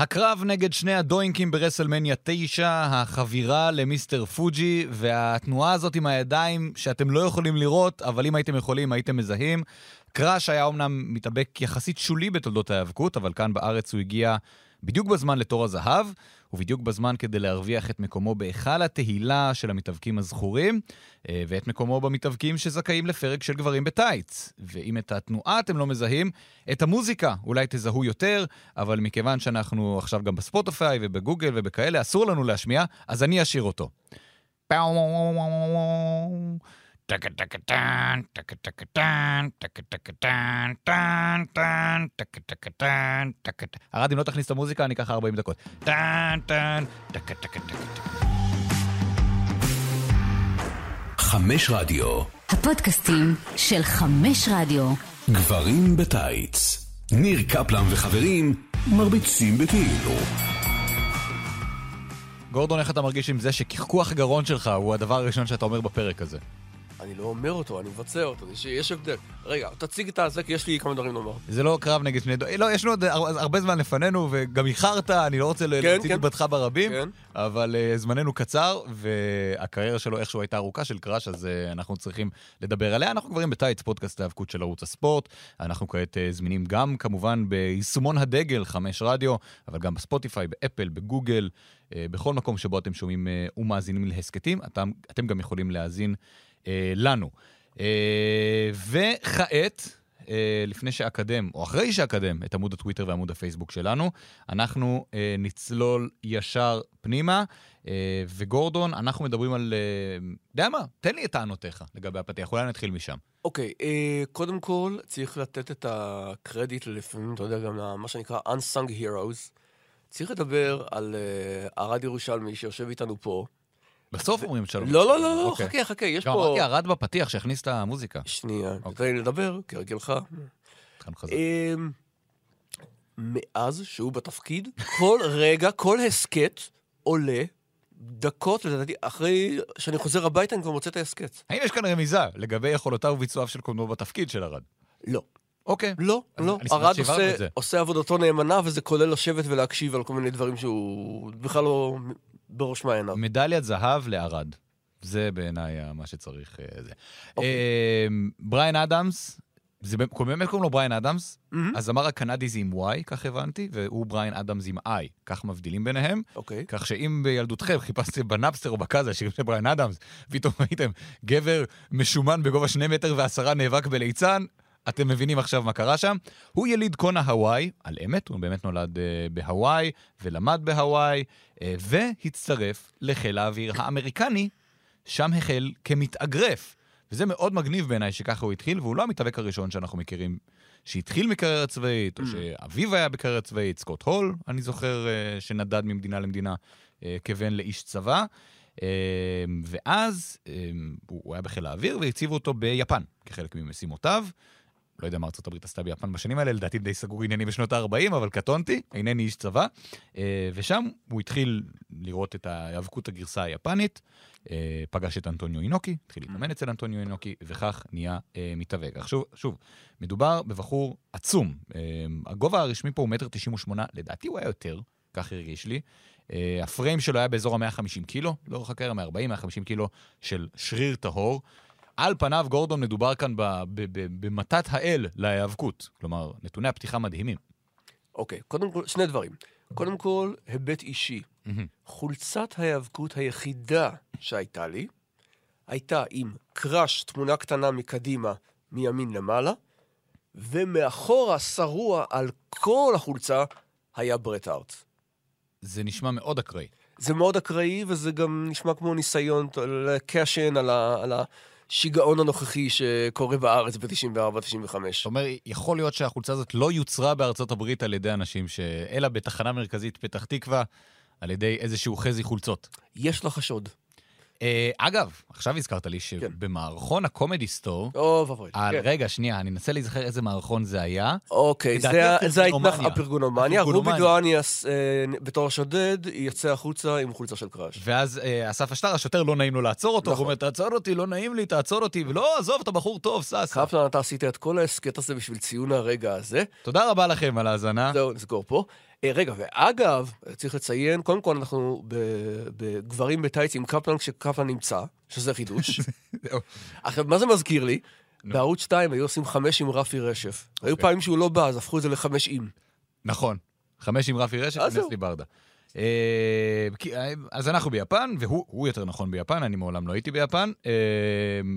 הקרב נגד שני הדוינקים ברסלמניה 9, החבירה למיסטר פוג'י, והתנועה הזאת עם הידיים שאתם לא יכולים לראות, אבל אם הייתם יכולים הייתם מזהים. קראש היה אומנם מתאבק יחסית שולי בתולדות ההיאבקות, אבל כאן בארץ הוא הגיע בדיוק בזמן לתור הזהב, ובדיוק בזמן כדי להרוויח את מקומו בהיכל התהילה של המתאבקים הזכורים, אה, ואת מקומו במתאבקים שזכאים לפרק של גברים בטייץ. ואם את התנועה אתם לא מזהים, את המוזיקה אולי תזהו יותר, אבל מכיוון שאנחנו עכשיו גם בספוטיפיי ובגוגל ובכאלה, אסור לנו להשמיע, אז אני אשאיר אותו. ארד, אם לא תכניס את המוזיקה, אני אקח 40 דקות. חמש רדיו. הפודקאסטים של חמש רדיו. גברים בטייץ. ניר קפלן וחברים מרביצים בכאילו. גורדון, איך אתה מרגיש עם זה שקחקוח הגרון שלך הוא הדבר הראשון שאתה אומר בפרק הזה? אני לא אומר אותו, אני מבצע אותו, יש, יש הבדל. רגע, תציג את הזה, כי יש לי כמה דברים לומר. זה לא קרב נגד שני דו... לא, יש לנו עוד הר- הרבה זמן לפנינו, וגם איחרת, אני לא רוצה להוציא כן. דיבתך ברבים, כן. אבל uh, זמננו קצר, והקריירה שלו איכשהו הייתה ארוכה של קראש, אז uh, אנחנו צריכים לדבר עליה. אנחנו גברים בטייץ, פודקאסט ההאבקות של ערוץ הספורט. אנחנו כעת uh, זמינים גם, כמובן, ביישומון הדגל, חמש רדיו, אבל גם בספוטיפיי, באפל, בגוגל, uh, בכל מקום שבו אתם שומעים uh, ומאזינים להסכתים, אתם, אתם גם יכולים להאזין אה, לנו. אה, וכעת, אה, לפני שאקדם, או אחרי שאקדם את עמוד הטוויטר ועמוד הפייסבוק שלנו, אנחנו אה, נצלול ישר פנימה. אה, וגורדון, אנחנו מדברים על... אה, יודע מה? תן לי את טענותיך לגבי הפתיח, אולי נתחיל משם. אוקיי, אה, קודם כל צריך לתת את הקרדיט לפעמים, אתה יודע, גם למה שנקרא unsung heroes. צריך לדבר על אה, ארד ירושלמי שיושב איתנו פה. בסוף אומרים שלום. לא, לא, לא, לא, אוקיי. חכה, חכה, יש פה... אמרתי, ארד בפתיח, שיכניס את המוזיקה. שנייה, אוקיי. תן לי לדבר, חזק. אמ, מאז שהוא בתפקיד, כל רגע, כל הסכת עולה דקות, לדעתי, אחרי שאני חוזר הביתה, אני כבר מוצא את ההסכת. האם יש כאן רמיזה לגבי יכולותיו וביצועיו של קודמו בתפקיד של ארד? לא. אוקיי. לא, לא. ארד. עושה עבודתו נאמנה, וזה כולל לשבת ולהקשיב על כל מיני דברים שהוא בכלל לא בראש מעייניו. מדליית זהב לערד. זה בעיניי מה שצריך. אה, זה. אוקיי. אה, בריין אדמס, זה באמת קוראים לו בריין אדמס, מהמם. הזמר הקנדי זה עם Y, כך הבנתי, והוא בריין אדמס עם I, כך מבדילים ביניהם. אוקיי. כך שאם בילדותכם חיפשתם בנאפסטר או בקאזה שירים של בריין אדמס, פתאום ראיתם גבר משומן בגובה שני מטר ועשרה נאבק בליצן, אתם מבינים עכשיו מה קרה שם. הוא יליד קונה הוואי, על אמת, הוא באמת נולד אה, בהוואי ולמד בהוואי, אה, והצטרף לחיל האוויר האמריקני, שם החל כמתאגרף. וזה מאוד מגניב בעיניי שככה הוא התחיל, והוא לא המתאבק הראשון שאנחנו מכירים שהתחיל מקריירה צבאית, או שאביו היה בקריירה צבאית, סקוט הול, אני זוכר, אה, שנדד ממדינה למדינה אה, כבן לאיש צבא. ואז הוא היה בחיל האוויר והציבו אותו ביפן כחלק ממשימותיו. לא יודע מה ארצות הברית עשתה ביפן בשנים האלה, לדעתי די סגרו עניינים בשנות ה-40, אבל קטונתי, אינני איש צבא. אה, ושם הוא התחיל לראות את ההיאבקות הגרסה היפנית, אה, פגש את אנטוניו אינוקי, התחיל להתאמן אצל אנטוניו אינוקי, וכך נהיה אה, מתאבק. עכשיו, שוב, מדובר בבחור עצום. הגובה הרשמי פה הוא מטר תשעים ושמונה, לדעתי הוא היה יותר, כך הרגיש לי. הפריים שלו היה באזור ה-150 קילו, לאורך הקריירה, מ-40-150 קילו של שריר טהור. על פניו, גורדון מדובר כאן במתת האל להיאבקות. כלומר, נתוני הפתיחה מדהימים. אוקיי, קודם כל, שני דברים. קודם כל, היבט אישי. חולצת ההיאבקות היחידה שהייתה לי, הייתה עם קראש, תמונה קטנה מקדימה, מימין למעלה, ומאחורה, שרוע על כל החולצה, היה ברט הארט. זה נשמע מאוד אקראי. זה מאוד אקראי, וזה גם נשמע כמו ניסיון לקאשן על, ה- על השיגעון הנוכחי שקורה בארץ ב-94-95. זאת אומרת, יכול להיות שהחולצה הזאת לא יוצרה בארצות הברית על ידי אנשים, ש... אלא בתחנה מרכזית פתח תקווה, על ידי איזשהו חזי חולצות. יש לך חשוד. אה, אגב, עכשיו הזכרת לי כן. שבמערכון הקומדי סטור, אוי ואבוי. כן. רגע, שנייה, אני אנסה להיזכר איזה מערכון זה היה. אוקיי, זה הפרגונומניה. רובי. דואניאס, אה, בתור השודד, יצא החוצה עם חולצה של קראש. ואז אה, אסף אשטר, השוטר, לא נעים לו לעצור אותו, נכון. הוא אומר, תעצור אותי, לא נעים לי, תעצור אותי, ולא, עזוב, אתה בחור טוב, סע. קפלן, אתה עשית את כל ההסכת הזה בשביל ציון הרגע הזה. תודה רבה לכם על ההאזנה. זהו, נסגור פה. אה, רגע, ואגב, צריך לציין, קודם כל אנחנו בגברים בטייץ עם קפלן כשקפלן נמצא, שזה חידוש. עכשיו, מה זה מזכיר לי? בערוץ 2 היו עושים חמש עם רפי רשף. היו. פעמים שהוא לא בא, אז הפכו את זה לחמש עם. נכון. חמש עם רפי אז זהו. נסלי ברדה. אה, אה, אז אנחנו ביפן, והוא הוא יותר נכון ביפן, אני מעולם לא הייתי ביפן, אה,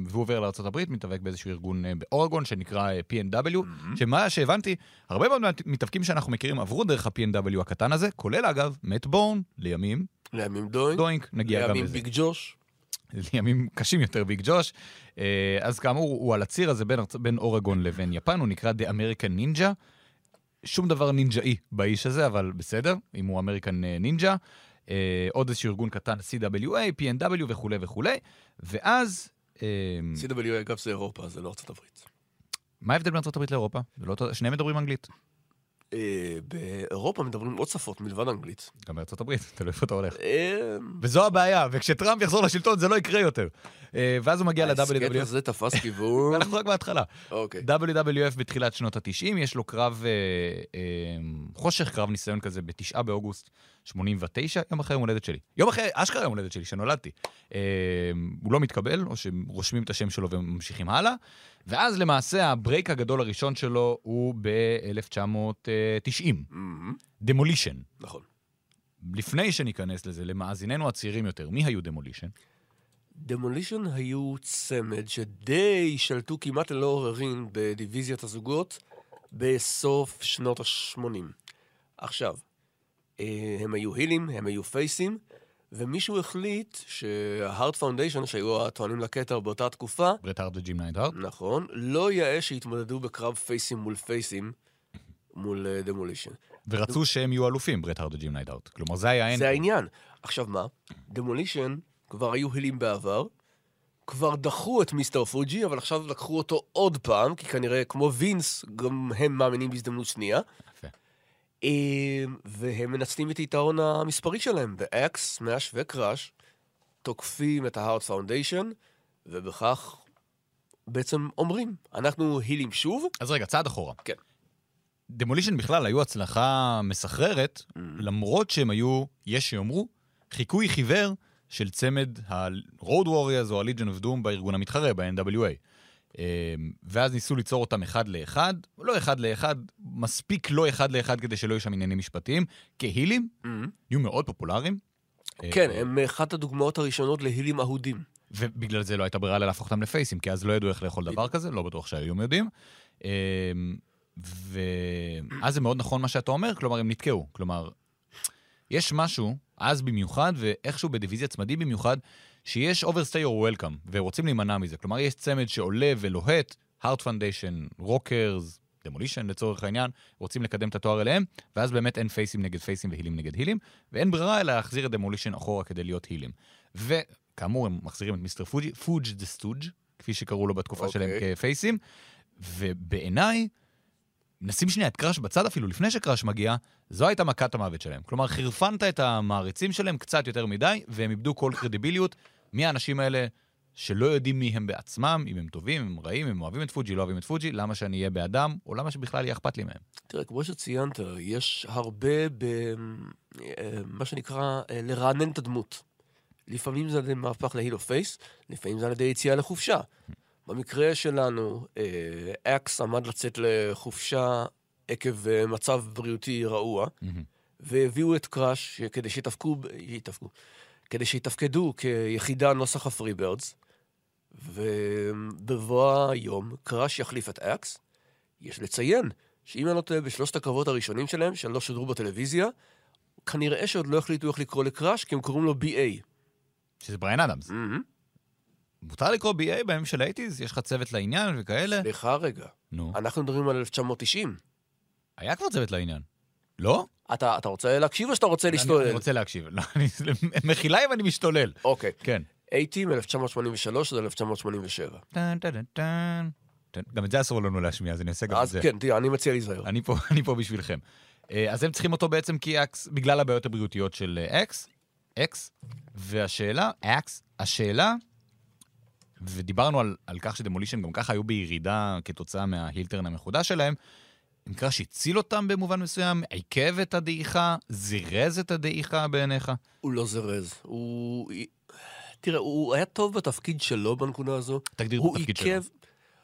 והוא עובר לארה"ב, מתאבק באיזשהו ארגון באורגון שנקרא P&W, שמה שהבנתי, הרבה מאוד מהמתאבקים שאנחנו מכירים עברו דרך ה-PNW הקטן הזה, כולל אגב, מאט בורן, לימים, לימים דוינג, דוינק, נגיע גם לימים לזה. ביג ג'וש. לימים קשים יותר, ביג ג'וש. אז כאמור, הוא על הציר הזה בין אורגון לבין יפן, הוא נקרא The American Ninja. שום דבר נינג'אי באיש הזה, אבל בסדר, אם הוא American אה, נינג'ה. אה, עוד איזשהו ארגון קטן, CWA, PNW וכולי וכולי. ואז, אה, CWA, אגב, זה אירופה, זה לא ארצות הברית. מה ההבדל בין ארה"ב לאירופה? זה לא שניהם מדברים אנגלית. אה, באירופה מדברים עוד שפות מלבד אנגלית. גם בארצות הברית, תלוי איפה אתה הולך. אה, וזו הבעיה, וכשטראמפ יחזור לשלטון זה לא יקרה יותר. אה, ואז הוא מגיע ההסכת ל-WWF. הזה תפס כיוון. אנחנו רק בהתחלה. אוקיי. WWF בתחילת שנות ה-90, יש לו קרב אה, חושך, קרב ניסיון כזה בתשעה באוגוסט 89, יום אחרי יום הולדת שלי. יום אחרי, אשכרה יום הולדת שלי, שנולדתי. אה, הוא לא מתקבל, או שרושמים את השם שלו וממשיכים הלאה, ואז למעשה הברייק הגדול הראשון שלו הוא ב-1990, מהמם, דמולישן. נכון. לפני שניכנס לזה, למאזיננו הצעירים יותר, מי היו דמולישן? דמולישן היו צמד שדי שלטו כמעט ללא עוררין בדיוויזיית הזוגות בסוף שנות ה-80. עכשיו, אה, הם היו הילים, הם היו פייסים, ומישהו החליט שההארד פאונדיישן, שהיו הטוענים לכתר באותה תקופה, ברט הארד וג'ים ניידהארד? נכון, לא יאה שיתמודדו בקרב פייסים מול פייסים מול אה, דמולישן. ורצו שהם יהיו אלופים, ברט הארד וג'ים ניידהארד. כלומר, זה היה זה. העניין. עכשיו מה? דמולישן כבר היו הילים בעבר, כבר דחו את מיסטר פוג'י, אבל עכשיו לקחו אותו עוד פעם, כי כנראה, כמו וינס, גם הם מאמינים בהזדמנות שנייה. יפה. אה, והם מנצלים את היתרון המספרי שלהם, באקס, סמאש וקראש, תוקפים את ההארד פאונדיישן, ובכך בעצם אומרים, אנחנו הילים שוב, אז רגע, צעד אחורה. כן. דמולישן בכלל היו הצלחה מסחררת, למרות שהם היו, יש שיאמרו, חיקוי חיוור של צמד ה-Road Warriors או ה-Legion of Doom בארגון המתחרה, ב-NWA. אה, ואז ניסו ליצור אותם אחד לאחד, לא אחד לאחד, מספיק לא אחד לאחד כדי שלא יהיו שם עניינים משפטיים, כהילים, יהיו מאוד פופולריים. כן, אה, הם אחת הדוגמאות הראשונות להילים אהודים. ובגלל זה לא הייתה ברירה להפוך אותם לפייסים, כי אז לא ידעו איך לאכול דבר כזה, לא בטוח שהיום יודעים. אמ, ואז זה מאוד נכון מה שאתה אומר, כלומר, הם נתקעו. כלומר, יש משהו, אז במיוחד, ואיכשהו בדיוויזיה צמדי במיוחד, שיש overstay their welcome, ורוצים להימנע מזה. כלומר, יש צמד שעולה ולוהט, הארד פונדיישן, רוקרס, דמולישן לצורך העניין, רוצים לקדם את התואר אליהם, ואז באמת אין פייסים נגד פייסים והילים נגד הילים, ואין ברירה אלא להחזיר את דמולישן אחורה כדי להיות הילים. וכאמור, הם מחזירים את מיסטר פוג'י, פוג' דה סטוג', כפי שקראו לו בתקופה אוקיי. שלהם כפייסים, ובעיניי, נשים שנייה את קראש בצד אפילו, לפני שקראש מגיע, זו הייתה מכת המוות שלהם. כלומר, חירפנת את המעריצים שלהם קצת יותר מדי, והם איבדו כל קרדיביליות. מי האנשים האלה שלא יודעים מי הם בעצמם, אם הם טובים, אם הם רעים, אם הם אוהבים את פוג'י, לא אוהבים את פוג'י, למה שאני אהיה בעדם, או למה שבכלל יהיה אכפת לי מהם. תראה, כמו שציינת, יש הרבה ב... אה, שנקרא אה, לרענן את הדמות. לפעמים זה על ידי מהפך ל heel או face, לפעמים זה על ידי יציאה לחופשה. במקרה שלנו, אה, אקס עמד לצאת לחופשה עקב מצב בריאותי רעוע, והביאו את קראש כדי שיתפקו, שיתפקו, כדי שיתפקדו כיחידה נוסח הפרי בירדס, ובבוא היום קראש יחליף את אקס. יש לציין שאם אני לא טועה בשלושת הקרבות הראשונים שלהם, שלא שודרו בטלוויזיה, כנראה שעוד לא החליטו איך לקרוא לקראש, כי הם קוראים לו BA. שזה בריין אדמס. מותר לקרוא BA בימים של האייטיז? יש לך צוות לעניין וכאלה? סליחה רגע, נו, אנחנו מדברים על 1990. היה כבר צוות לעניין. לא? אתה, אתה רוצה להקשיב או שאתה רוצה אני- להסתובב? אני רוצה להקשיב. לא, אני- מחילה אם אני משתולל. אוקיי. כן. 80 מ-1983 עד 1987. טן, טן, טן. גם את זה אסור לנו להשמיע, אז אני אעשה גם את אז זה. כן, תראה, אני מציע להיזהר. אני פה, אני פה בשבילכם. אה, אז הם צריכים אותו בעצם כי אקס, בגלל הבעיות הבריאותיות של אה, אקס, אקס, והשאלה, אקס, השאלה, ודיברנו על, על כך שדמולישן גם ככה היו בירידה כתוצאה מההילטרן המחודש שלהם, אם קראש הציל אותם במובן מסוים, עיכב את הדעיכה, זירז את הדעיכה בעיניך? הוא לא זרז. הוא... תראה, הוא היה טוב בתפקיד שלו בנקודה הזו. תגדיר את התפקיד שלו. עיכב...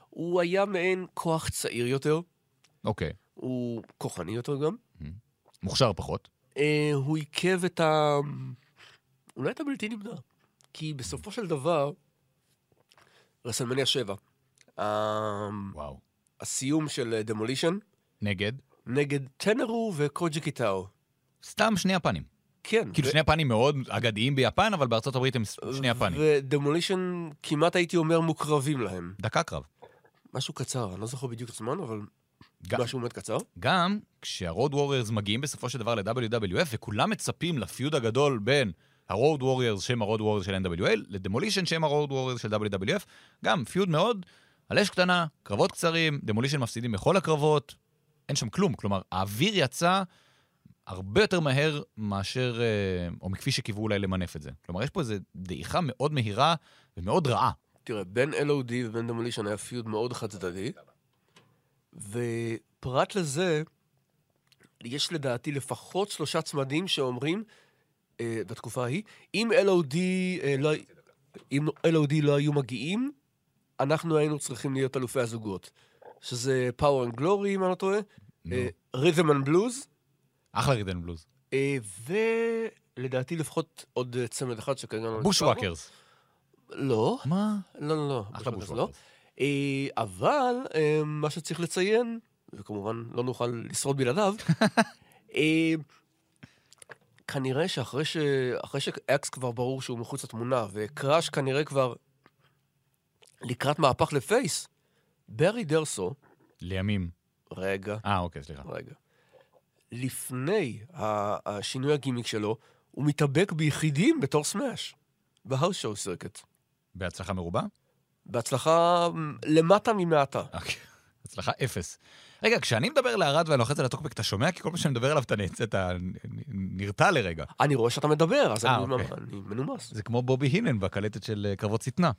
הוא היה מעין כוח צעיר יותר, אוקיי. הוא כוחני יותר גם. מוכשר פחות. אה, הוא עיכב את ה... אולי את הבלתי נמנע. כי בסופו של דבר, רסלמניה 7, ה- וואו. הסיום של דמולישן, נגד? נגד טנריו וקוג'י קיטאו. סתם שני יפנים. כן. כאילו ו- שני יפנים מאוד אגדיים ביפן, אבל בארצות הברית הם שני יפנים. ודמולישן, כמעט הייתי אומר, מוקרבים להם. דקה קרב. משהו קצר, אני לא זוכר בדיוק את הזמן, אבל גם- משהו באמת קצר. גם כשהרוד ווריירס מגיעים בסופו של דבר ל-WWF, וכולם מצפים ל feud הגדול בין הרוד ווריירס, שם הרוד ווריירס של NWA, לדמולישן, שם הרוד ווריירס של WWF, גם feud מאוד, על אש קטנה, קרבות קצרים, דמולישן מפסידים בכל הקרבות, אין שם כלום. כלומר, האוויר יצא הרבה יותר מהר מאשר, אה, או מכפי שקיוו אולי למנף את זה. כלומר, יש פה איזו דעיכה מאוד מהירה ומאוד רעה. תראה, בין LOD ובין דמולישן היה feud מאוד חד צדדי, ופרט לזה, יש לדעתי לפחות שלושה צמדים שאומרים, אה, בתקופה ההיא, אם LOD, אה, לא, אם LOD לא היו מגיעים, אנחנו היינו צריכים להיות אלופי הזוגות. שזה Power and Glory, אם אני לא טועה. אה, Rhythm and Blues, אחלה רידן בלוז. אה, ולדעתי לפחות עוד אה, צמד אחד שכרגע לא. בושוואקרס. לא. מה? לא, לא, לא. אחלה בושוואקרס. לא. אבל מה שצריך לציין, וכמובן לא נוכל לשרוד בלעדיו, אה, כנראה שאחרי ש... אחרי שאקס כבר ברור שהוא מחוץ לתמונה, וקראש כנראה כבר לקראת מהפך לפייס, ברי דרסו, לימים. רגע, אה, אוקיי, סליחה. רגע, לפני השינוי הגימיק שלו, הוא מתאבק ביחידים בתור סמאש, ב house show circuit. בהצלחה מרובה? בהצלחה למטה ממועטה. אוקיי. הצלחה אפס. רגע, כשאני מדבר לארד ואני לוחץ על ה talkback, אתה שומע? כי כל פעם שאני מדבר עליו אתה נצא, אתה נרתע לרגע. אני רואה שאתה מדבר, אז אה, אני, אוקיי. אני מנומס. זה כמו בובי הינן בקלטת של אה, קרבות שטנה.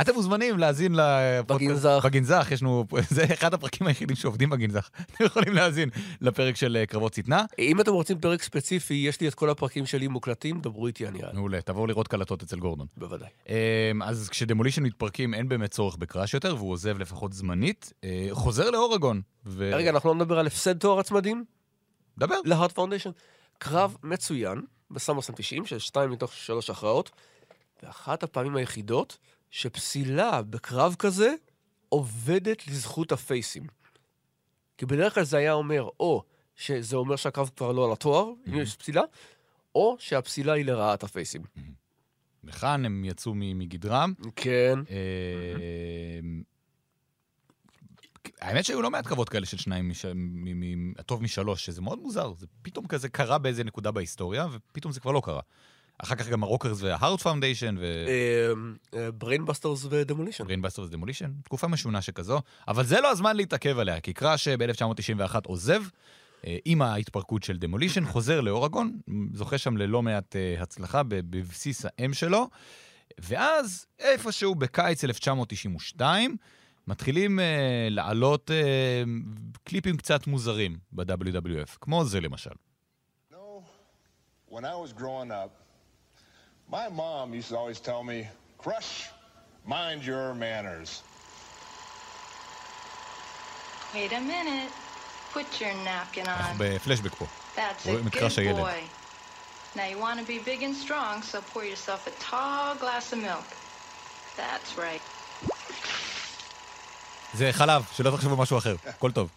אתם מוזמנים להאזין לפודקאסט. בגנזך. בגנזך, יש לנו, זה אחד הפרקים היחידים שעובדים בגנזך. אתם יכולים להאזין לפרק של אה, קרבות שטנה. אם אתם רוצים פרק ספציפי, יש לי את כל הפרקים שלי מוקלטים, דברו איתי, אני אענה. מעולה, תבואו לראות קלטות אצל גורדון. בוודאי. אמ, אז כשדמולישן מתפרקים אין באמת צורך בקראש יותר, והוא עוזב לפחות זמנית, אה, חוזר לאורגון. ו... רגע, אנחנו לא נדבר על הפסד תואר הצמדים? דבר. להארד פאונדיישן. קרב מצוין, בסאמרסלאם 90, של שתיים מתוך שלוש הכרעות, ואחת הפעמים היחידות שפסילה בקרב כזה עובדת לזכות הפייסים. כי בדרך כלל זה היה אומר, או שזה אומר שהקרב כבר לא על התואר, אם יש פסילה, או שהפסילה היא לרעת הפייסים. וכאן הם יצאו מגדרם. כן. אמ, האמת שהיו לא מעט קרבות כאלה של שניים, מש- מ- מ- הטוב משלוש, שזה מאוד מוזר. זה פתאום כזה קרה באיזה נקודה בהיסטוריה, ופתאום זה כבר לא קרה. אחר כך גם הרוקרס וההארד פאונדיישן בריינבסטרס ודמולישן. בריינבסטרס ודמולישן, תקופה משונה שכזו, אבל זה לא הזמן להתעכב עליה, כי קראש ב-1991 עוזב, אה, עם ההתפרקות של דמולישן, חוזר לאורגון, זוכה שם ללא מעט אה, הצלחה בבסיס האם שלו, ואז איפשהו בקיץ 1992, מתחילים אה, לעלות אה, קליפים קצת מוזרים ב-WWF, כמו זה למשל. You know, when I was growing up, my mom used to always tell me, Crush, mind your manners. Wait a minute. Put your napkin on. אנחנו בפלשבק פה. That's a רואים את good קראש הילד. boy. Now you want to be big and strong, so pour yourself a tall glass of milk. That's right. זה חלב, שלא תחשבו משהו אחר, הכל טוב.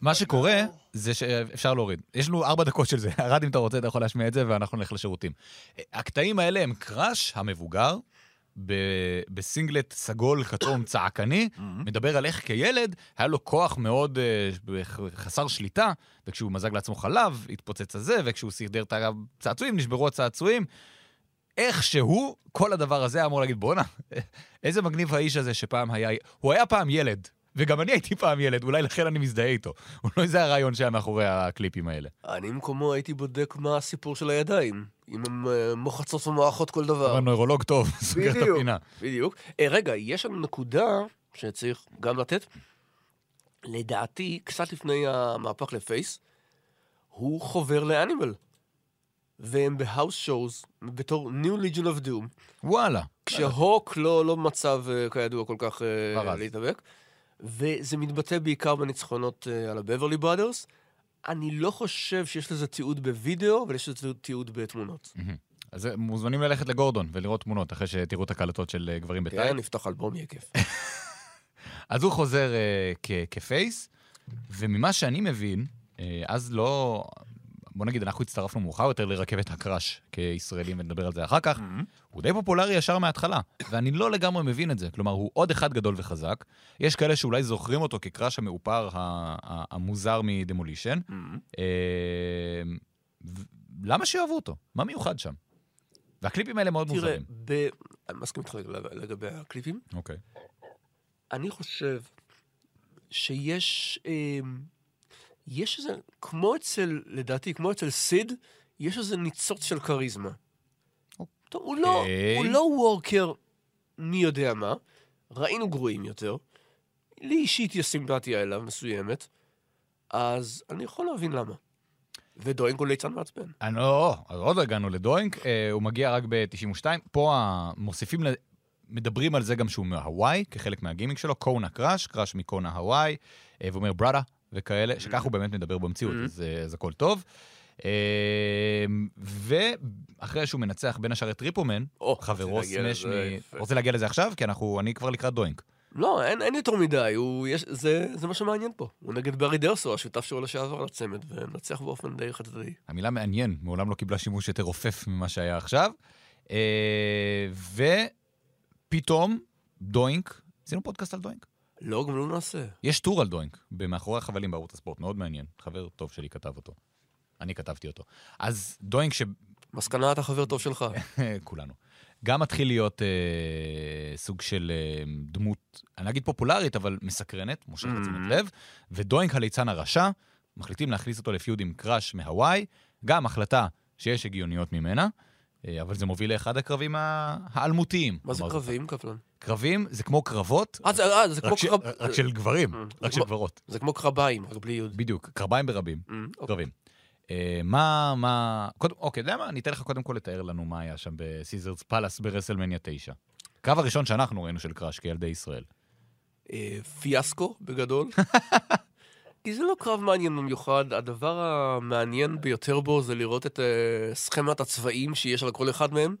מה שקורה זה שאפשר להוריד. יש לנו ארבע דקות של זה. ארד, אם אתה רוצה, אתה יכול להשמיע את זה, ואנחנו נלך לשירותים. הקטעים האלה הם קראש המבוגר, ב- בסינגלט סגול, כתום, צעקני, מדבר על איך כילד היה לו כוח מאוד אה, חסר שליטה, וכשהוא מזג לעצמו חלב, התפוצץ הזה, וכשהוא סידר את הצעצועים, נשברו הצעצועים. איכשהו, כל הדבר הזה היה אמור להגיד, בואנה, איזה מגניב האיש הזה שפעם היה... הוא היה פעם ילד, וגם אני הייתי פעם ילד, אולי לכן אני מזדהה איתו. אולי זה הרעיון שהיה מאחורי הקליפים האלה. אני במקומו הייתי בודק מה הסיפור של הידיים. אם הן אה, מוחצות ומועכות כל דבר. אבל נוירולוג טוב, סוגר את הפינה. בדיוק. אה, רגע, יש לנו נקודה שצריך גם לתת. לדעתי, קצת לפני המהפך לפייס, הוא חובר לאנימל. והם בהאוס שואוז, בתור New Legion of Doom, וואלה. כשהוק לא, לא במצב, אה, כידוע, כל כך. להתאבק. וזה מתבטא בעיקר בניצחונות אה, על הבברלי בראדרס. אני לא חושב שיש לזה תיעוד בווידאו, אבל יש לזה תיעוד בתמונות. אז אה, מוזמנים ללכת לגורדון ולראות תמונות אחרי שתראו את הקלטות של אה, גברים בטייץ. כן, נפתח אלבום, יהיה כיף. אז הוא חוזר כפייס, וממה שאני מבין, אז לא... בוא נגיד, אנחנו הצטרפנו מאוחר יותר לרכבת הקראש כישראלים, ונדבר על זה אחר כך. הוא די פופולרי ישר מההתחלה, ואני לא לגמרי מבין את זה. כלומר, הוא עוד אחד גדול וחזק. יש כאלה שאולי זוכרים אותו כקראש המאופר ה- ה- המוזר מדמולישן. אה, ו- למה שיאהבו אותו? מה מיוחד שם? והקליפים האלה מאוד תראה, מוזרים. ב... אני מסכים איתך לג- לגבי הקליפים. אוקיי. אני חושב שיש... אה, יש איזה... כמו אצל, לדעתי, כמו אצל סיד, יש איזה ניצוץ של כריזמה. טוב, הוא לא, אוקיי. הוא לא וורקר מי יודע מה. ראינו גרועים יותר. לי אישית יש סימפתיה אליו מסוימת, אז אני יכול להבין למה. ודוינק הוא ליצן מעצבן. אני לא, עוד הגענו לדוינק, אה, הוא מגיע רק ב-92. פה מוסיפים, מדברים על זה גם שהוא מהוואי, כחלק מהגימיק שלו, קונה קראש, קראש מקונה הוואי, אה, ואומר brudda וכאלה, שכך הוא באמת מדבר במציאות, אז אה, אז הכל טוב. אה, ואחרי שהוא מנצח בין השאר את ריפו מן, חברו סמש מ... רוצה להגיע לזה עכשיו? כי אנחנו, אני כבר לקראת דוינק. לא, אין, אין יותר מדי, הוא, יש, זה, זה מה שמעניין פה. הוא נגד ברי דרסו, השותף שלו לשעבר לצמד, ומנצח באופן די חד צדדי. המילה מעניין, מעולם לא קיבלה שימוש יותר רופף ממה שהיה עכשיו. אה, ופתאום, דוינק, עשינו פודקאסט על דוינק. לא, גם לא נעשה. יש טור על דוינק, במאחורי החבלים בערוץ הספורט, מאוד מעניין. חבר טוב שלי כתב אותו. אני כתבתי אותו. אז דוינק, מסקנה, אתה חבר טוב שלך. שכולנו, גם מתחיל להיות אה, סוג של אה, דמות, אני לא אגיד פופולרית, אבל מסקרנת, מושכת תשומת לב, ודוינק הליצן הרשע, מחליטים להכניס אותו ל feud עם קראש מהוואי, גם החלטה שיש הגיוניות ממנה, אבל זה מוביל לאחד הקרבים האלמותיים. מה זה קרבים, קפלן? קרבים זה כמו קרבות, אה, זה, אה, זה כמו רק, ש... קרב... רק של גברים, רק של גברות. זה כמו קרביים, רק בלי יוד. בדיוק, קרביים ברבים, אוקיי. קרבים. אה, מה, מה... קודם, אוקיי, אתה יודע מה? אני אתן לך קודם כל לתאר לנו מה היה שם בסיזרס פלאס ברסלמניה 9. הקרב הראשון שאנחנו ראינו של קראש כילדי ישראל. אה, פיאסקו, בגדול. כי זה לא קרב מעניין במיוחד, הדבר המעניין ביותר בו זה לראות את אה, סכמת הצבעים שיש על כל אחד מהם.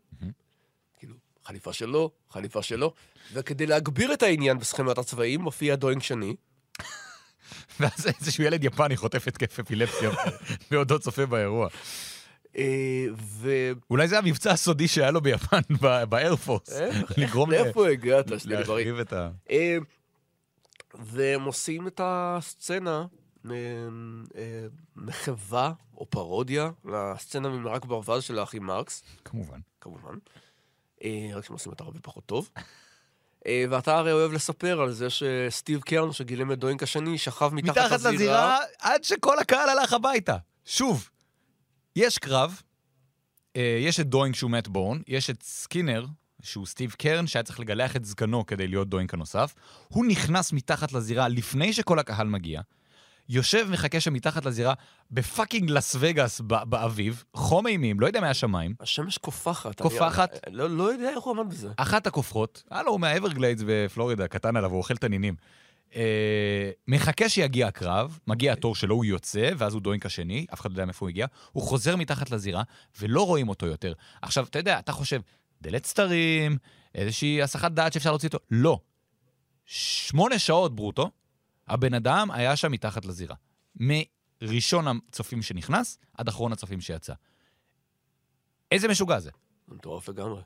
כאילו, חליפה שלו, חליפה שלו, וכדי להגביר את העניין בסכמת הצבעים, מופיע דוינג שני. ואז איזשהו ילד יפני חוטף התקף אפילפסיה בעודו צופה באירוע. אה, ו... אולי זה המבצע הסודי שהיה לו ביפן, באיירפורס. לגרום ל- לאיפה הגעת, שני דברים? להחריב את ה... והם עושים את הסצנה, אה, אה, מחווה או פרודיה לסצנה ממרק ברווז של האחים מרקס, כמובן. כמובן. אה, רק שהם עושים אותה הרבה פחות טוב. ואתה הרי אוהב לספר על זה שסטיב קרן, שגילם את דוינק השני, שכב מתחת, מתחת לזירה עד שכל הקהל הלך הביתה. שוב, יש קרב, יש את דוינק שהוא מאט בורן, יש את סקינר, שהוא סטיב קרן, שהיה צריך לגלח את זקנו כדי להיות דוינק הנוסף. הוא נכנס מתחת לזירה לפני שכל הקהל מגיע, יושב, מחכה שם מתחת לזירה ב fucking לס וגאס באביב, חום אימים, לא יודע מהשמיים. השמש קופחת. קופחת? אני, לא, לא יודע איך הוא עמד בזה. אחת הכופרות, הלו, הוא מהאברגליידס בפלורידה, קטן עליו, הוא אוכל תנינים. אה, מחכה שיגיע הקרב, מגיע התור שלו, הוא יוצא, ואז הוא דוינק השני, אף אחד לא יודע מאיפה הוא הגיע, הוא חוזר מתחת לזירה, ולא רואים אותו יותר. עכשיו, אתה יודע, אתה חושב, דלת סתרים, איזושהי הסחת דעת שאפשר להוציא אותו. לא. שמונה שעות ברוטו, הבן אדם היה שם מתחת לזירה. מראשון הצופים שנכנס, עד אחרון הצופים שיצא. איזה משוגע זה? מטורף לגמרי.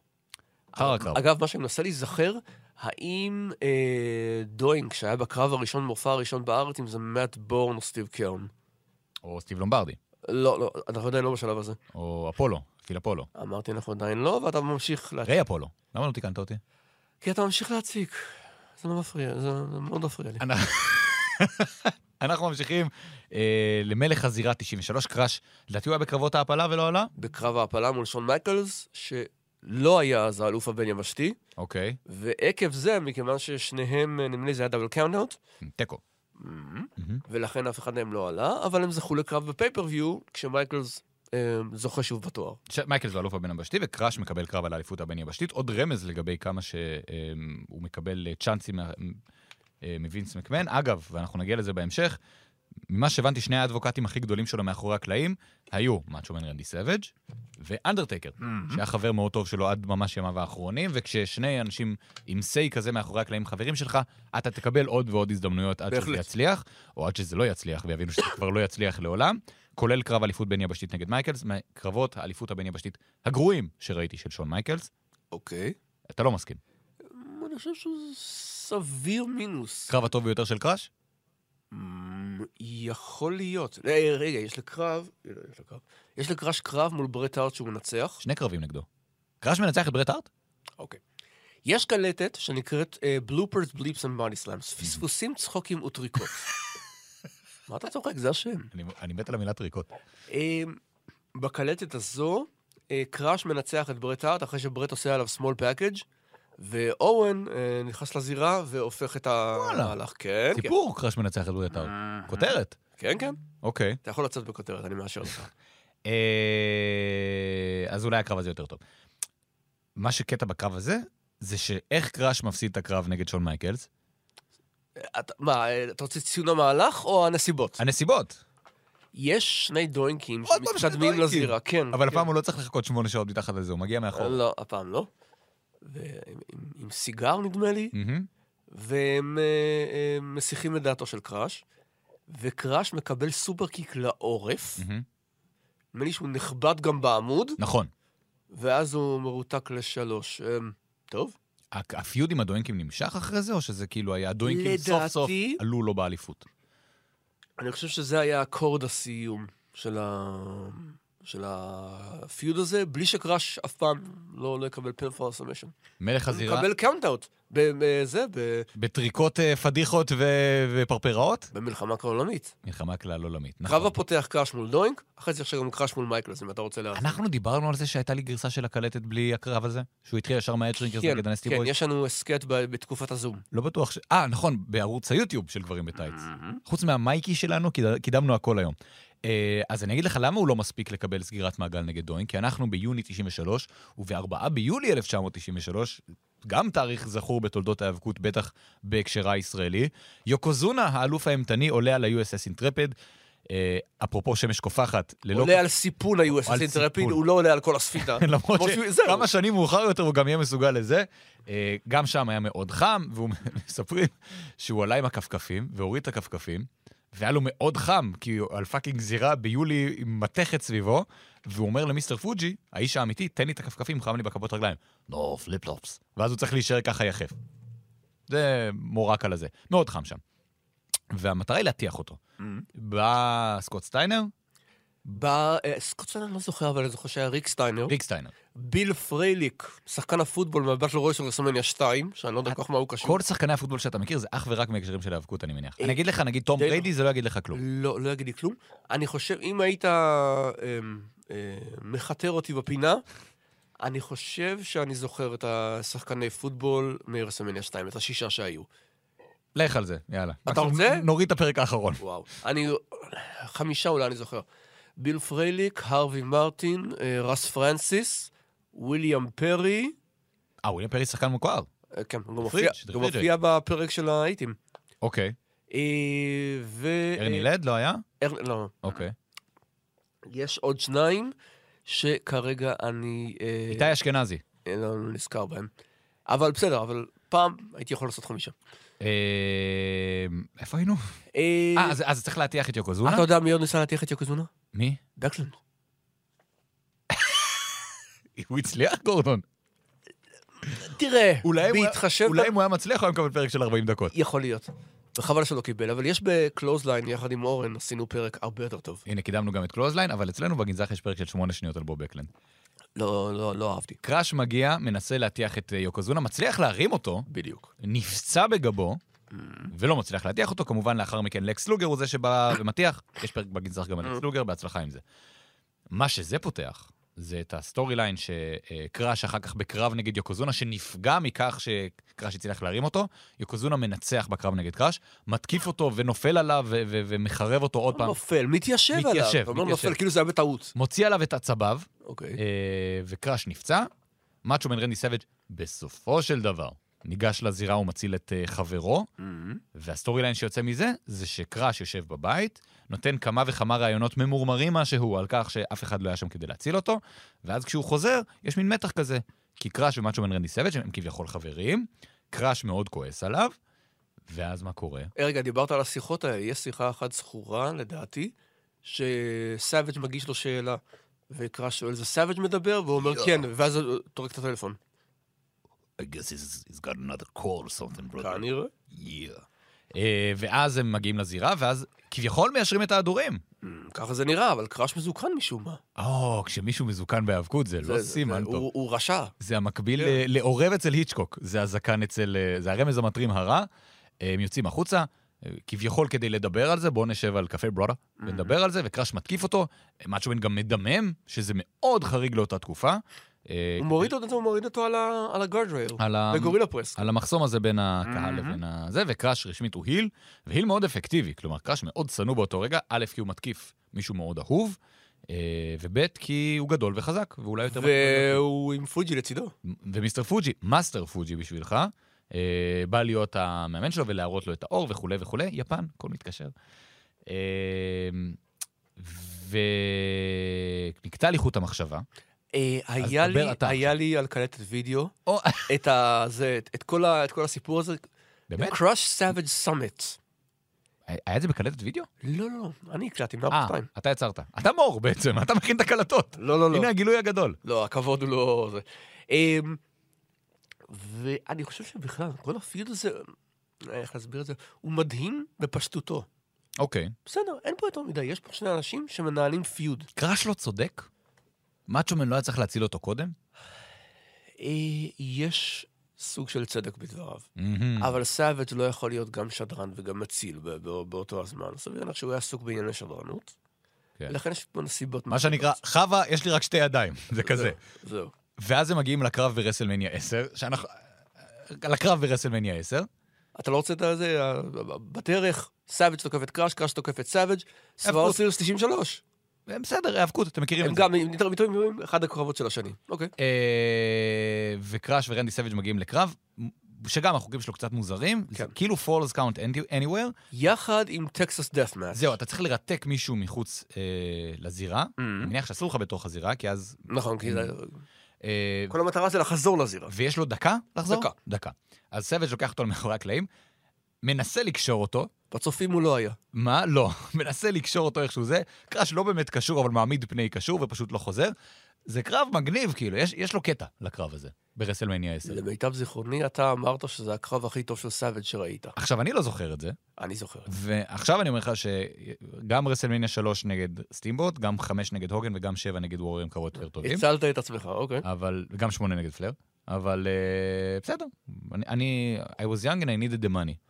אחר הקרב. אגב, מה שאני מנסה להיזכר, האם אה, דוינק, שהיה בקרב הראשון, מופע הראשון בארץ, אם זה מאט בורן או סטיב קרן? או סטיב לומברדי, לא, לא, אנחנו עדיין לא בשלב הזה. או אפולו, פיל אפולו. אמרתי, אנחנו עדיין לא, ואתה ממשיך להציק. ריי אפולו. למה לא תיקנת אותי? כי אתה ממשיך להציק. זה לא מפריע, זה מאוד מפריע לי. אנחנו ממשיכים אה, למלך הזירה 93, קראש. לדעתי הוא היה בקרבות ההעפלה ולא עלה? בקרב ההעפלה מול שון מייקלס, שלא היה אז האלוף הבין-יבשתי, אוקיי. ועקב זה, מכיוון ששניהם, אה, נדמה לי זה היה double count-out, תיקו. ולכן אף אחד מהם לא עלה, אבל הם זכו לקרב ב pay-per-view, כשמייקלס זוכה שוב בתואר. מייקלס הוא אלוף הבין-יבשתי, וקראש מקבל קרב על האליפות הבין-יבשתית. עוד רמז לגבי כמה שהוא מקבל אה, צ'אנסים אה, מווינס מקמן. אגב, ואנחנו נגיע לזה בהמשך, ממה שהבנתי, שני האדבוקטים הכי גדולים שלו מאחורי הקלעים היו מאצ'ו מן רנדי סאביג' ואנדרטייקר, שהיה חבר מאוד טוב שלו עד ממש ימיו האחרונים, וכששני אנשים עם say כזה מאחורי הקלעים חברים שלך, אתה תקבל עוד ועוד הזדמנויות עד שזה. יצליח, או עד שזה לא יצליח, ויבינו שזה כבר לא יצליח לעולם. כולל קרב אליפות בין-יבשתית נגד מייקלס, מקרבות האליפות הבין-יבשתית הגרועים שראיתי של שון מייקלס. אוקיי. אתה לא מסכים. אני חושב שהוא סביר מינוס. קרב הטוב ביותר של קראש? אמ, יכול להיות. אה, רגע, יש לקרב, אה, יש לקראש קרב מול ברט הארט שהוא מנצח. שני קרבים נגדו. קראש מנצח את ברט הארט? אוקיי. יש קלטת שנקראת בלופרס, בליפס and בודי סלאמס, פספוסים, צחוקים וטריקות. מה אתה צוחק? זה השם. אני, מת על המילה טריקות. אה, בקלטת הזו, אה, קראש מנצח את ברט הארט אחרי שברט עושה עליו small package, ואוון אה, נכנס לזירה והופך את המהלך. כן, כן. סיפור, קראש מנצח את ברט הארט. כותרת. כן, כן. אוקיי. אתה יכול לצאת בכותרת, אני מאשר לך. אה, אז אולי הקרב הזה יותר טוב. מה שקטע בקרב הזה, זה שאיך קראש מפסיד את הקרב נגד שון מייקלס? אתה- מה, אתה רוצה ציון המהלך או הנסיבות? הנסיבות. יש שני דוינקים שמתקדמים. לזירה, כן. אבל כן. הפעם הוא לא צריך לחכות שמונה שעות מתחת לזה, הוא מגיע מאחור. לא, הפעם לא. ועם עם- עם סיגר, נדמה לי, מהמם. והם אה, אה, מסיחים את דעתו של קראש, וקראש מקבל super kick לעורף, מהמם. נדמה לי שהוא נחבט גם בעמוד, נכון. ואז הוא מרותק לשלוש. אה, טוב. ה feud עם הדוינקים נמשך אחרי זה, או שזה כאילו היה הדוינקים סוף סוף לדעתי- עלו לו באליפות? אני חושב שזה היה אקורד הסיום של, ה... של ה feud הזה, בלי שקראש אף פעם לא, לא יקבל pinfall submission. מלך הוא הזירה, מקבל count-out. בזה, ב... בטריקות אה, פדיחות ו- ופרפראות? במלחמה עולמית. מלחמה כלל עולמית. קרב נכון. הפותח קראש מול דוינק, אחרי זה עכשיו גם קראש מול מייקלס, אם אתה רוצה להרחיב. אנחנו דיברנו על זה שהייתה לי גרסה של הקלטת בלי הקרב הזה? שהוא התחיל ישר מהאצ'רינקרס כן, נגד הנסטי כן, בויז? יש לנו הסכת בתקופת הזום. לא בטוח ש... אה, נכון, בערוץ היוטיוב של גברים בטייץ. חוץ מהמייקי שלנו, קיד- קידמנו הכל היום. אה, אז אני אגיד לך למה הוא לא מספיק לקבל סגירת מעגל נגד דוין, כי אנחנו ביוני 93, וב-4 ביולי 1993, גם תאריך זכור בתולדות ההיאבקות, בטח בהקשרה הישראלי, יוקוזונה, האלוף האימתני, עולה על ה-USS אינטרפיד. אה, אפרופו שמש קופחת, ללא... עולה על סיפון ה-USS אינטרפיד, סיפון. הוא לא עולה על כל הספינה. למרות. שכמה שנים מאוחר יותר הוא גם יהיה מסוגל לזה. אה, גם שם היה מאוד חם, והוא מספרים שהוא עלה עם הכפכפים, והוריד את הכפכפים, והיה לו מאוד חם, כי הוא על fucking זירה ביולי עם מתכת סביבו, והוא אומר למיסטר פוג'י, האיש האמיתי, תן לי את הכפכפים, חם לי בכפות רגליים. לא, flip-flops. ואז הוא צריך להישאר ככה יחף. זה מורק על הזה. מאוד חם שם. והמטרה היא להטיח אותו. בא סקוט סטיינר, בא, אה, סקוט סטיינר לא זוכר, אבל אני זוכר שהיה ריק סטיינר. ריק סטיינר. ביל פרייליק, שחקן הפוטבול רויס של רסלמניה 2, שאני לא יודע כל כך מה הוא קשור. כל שחקני הפוטבול שאתה מכיר זה אך ורק מהקשרים של ההיאבקות, אני מניח. אני אגיד לך, נגיד תום די- בריידי, זה לא יגיד לך כלום. לא, לא יגיד לי כלום. אני חושב, אם היית אה, אה, מכתר אותי בפינה, אני חושב שאני זוכר את השחקני פוטבול מרסלמניה 2, את השישה שהיו. לך על זה, יאללה. אתה רוצה? נוריד את הפרק האחרון. וואו. אני... חמישה אולי אני זוכר. ביל פרייליק, הרווי מרטין, אה, רס פרנסיס, וויליאם פרי, אה, וויליאם פרי שחקן מוכר. אה, כן, הוא מופיע- בפרק של ה A-Team. אוקיי. אה, ו... ארני לד לא היה? לא. אוקיי. יש עוד שניים שכרגע אני איתי אשכנזי. אה, לא נזכר בהם. אבל בסדר, אבל פעם הייתי יכול לעשות חמישה. איפה היינו? אה, אז צריך להטיח את יוקוזונה? אתה יודע מי עוד ניסה להטיח את יוקוזונה? מי? בקלנד. הוא הצליח, גורדון. תראה, בהתחשב... אולי אם הוא היה מצליח, הוא היה מקבל פרק של 40 דקות. יכול להיות. וחבל שלא קיבל, אבל יש בקלוזליין יחד עם אורן, עשינו פרק הרבה יותר טוב. הנה, קידמנו גם את קלוזליין, אבל אצלנו בגנזך יש פרק של 8 שניות על בוב בקלנד. לא, לא, לא אהבתי. קראש מגיע, מנסה להטיח את אה, יוקוזונה, מצליח להרים אותו, בדיוק. נפצע בגבו, ולא מצליח להטיח אותו. כמובן, לאחר מכן לקס לוגר הוא זה שבא ומטיח. יש פרק בגנזך גם על לקס לוגר, בהצלחה עם זה. מה שזה פותח, זה את ה storyline שקראש אחר כך בקרב נגד יוקוזונה, שנפגע מכך שקראש הצליח להרים אותו. יוקוזונה מנצח בקרב נגד קראש, מתקיף אותו ונופל עליו ו- ו- ומחרב אותו עוד פעם. נופל, מתיישב עליו. מתיישב, מתיישב. נופל, כאילו זה היה בטעות. מוציא עליו את עצביו, אוקיי. אה, וקראש נפצע. מאצ'ו מן רנדי סאביג' בסופו של דבר ניגש לזירה ומציל את אה, חברו, והסטורי ליין שיוצא מזה, זה שקראש יושב בבית, נותן כמה וכמה רעיונות ממורמרים משהו על כך שאף אחד לא היה שם כדי להציל אותו, ואז כשהוא חוזר, יש מין מתח כזה. כי קראש ומאצ'ו מן רנדי סאביג' הם כביכול חברים, קראש מאוד כועס עליו, ואז מה קורה? רגע, דיברת על השיחות האלה. יש שיחה אחת זכורה, לדעתי, שסאביג' מגיש לו שאלה, וקראש שואל, זה סאביג' מדבר? והוא אומר, כן, ואז הוא טורק את הטלפון. I guess he's, he's got another call or something, brother. כנראה. Yeah. אה, ואז הם מגיעים לזירה, ואז כביכול מיישרים את ההדורים. ככה זה נראה, אבל קראש מזוקן משום מה. או, כשמישהו מזוקן בהיאבקות זה לא זה- זה- סימן הוא- טוב. הוא רשע. זה המקביל. ל- לעורב אצל היצ'קוק, זה הזקן אצל... אה, זה הרמז המטרים הרע. אה, הם יוצאים החוצה, אה, כביכול כדי לדבר על זה, בואו נשב על קפה ברודה ונדבר על זה, וקראש מתקיף אותו. מאצ'ומן גם מדמם, שזה מאוד חריג לאותה תקופה. אה, הוא מוריד אותו, הוא מוריד אותו על ה guard rail. ב gorilla press. על המחסום הזה בין הקהל לבין הזה, וקראש רשמית הוא heel, ו heel מאוד אפקטיבי. כלומר, קראש מאוד שנוא באותו רגע, א', כי הוא מתקיף מישהו מאוד אהוב, אה, וב', כי הוא גדול וחזק, ואולי יותר... והוא עם פוג'י לצידו. ומיסטר פוג'י, מאסטר פוג'י בשבילך, אה, בא להיות המאמן שלו ולהראות לו את האור וכולי וכולי, יפן, הכל מתקשר. ונקטע לי חוט המחשבה. אה, היה לי, היה לי על קלטת וידאו, או, את ה... זה, את כל ה- את כל הסיפור הזה. באמת? Crush Savage Summit. היה את זה בקלטת וידאו? לא, לא, לא, אני הקלטתי, אה, נאפ שתיים. אתה יצרת. אתה מור בעצם, אתה מכין את הקלטות. לא, לא, לא. הנה הגילוי הגדול. לא, הכבוד הוא לא... זה. אמ, ואני חושב שבכלל, כל הפיוד הזה, אה, איך להסביר את זה, הוא מדהים בפשטותו. אוקיי. בסדר, אין פה יותר מדי, יש פה שני אנשים שמנהלים feud. קראש לא צודק? מאצ'ומן לא היה צריך להציל אותו קודם? אה, יש סוג של צדק בדבריו. מהמם. אבל סאביג' לא יכול להיות גם שדרן וגם מציל באותו הזמן. סביר להניח שהוא היה עסוק בענייני שדרנות. כן. ולכן יש פה נסיבות... מה שנקרא, חווה, יש לי רק שתי ידיים, זה כזה. זהו. ואז הם מגיעים לקרב ברסלמניה 10, שאנחנו... לקרב ברסלמניה 10, אתה לא רוצה את זה, בדרך, סאביג' תוקף את קראש, קראש תוקף את סאביג', איפה? Series 93. בסדר, היאבקות, אתם מכירים הם את זה. גם מתואמים אחד הקרבות של השני. אוקיי. אה, וקראש ורנדי סביג' מגיעים לקרב, שגם החוקים שלו קצת מוזרים, כן. כאילו falls count anywhere, יחד עם Texas death match. זהו, אתה צריך לרתק מישהו מחוץ אה, לזירה, אני מניח שאסור לך בתוך הזירה, כי אז... נכון, כי זה- אה, כל המטרה זה לחזור לזירה. ויש לו דקה לחזור? דקה. דקה. אז סביג' לוקח אותו מאחורי הקלעים, מנסה לקשור אותו, בצופים הוא לא היה. מה? לא. מנסה לקשור אותו איכשהו זה. קראש לא באמת קשור, אבל מעמיד פני קשור ופשוט לא חוזר. זה קרב מגניב, כאילו, יש, יש לו קטע לקרב הזה, ברסלמניה 10. למיטב זיכרוני, אתה אמרת שזה הקרב הכי טוב של סאביג' שראית. עכשיו, אני לא זוכר את זה, אני זוכר. ועכשיו אני אומר לך שגם רסלמניה 3 נגד סטימבוט, גם 5 נגד הוגן וגם 7 נגד ווריור הם קרבות יותר טובים, הצלת את עצמך, אוקיי. אבל, וגם 8 נגד פלר, אבל אה, בסדר, אני, אני, I was young and I needed the money.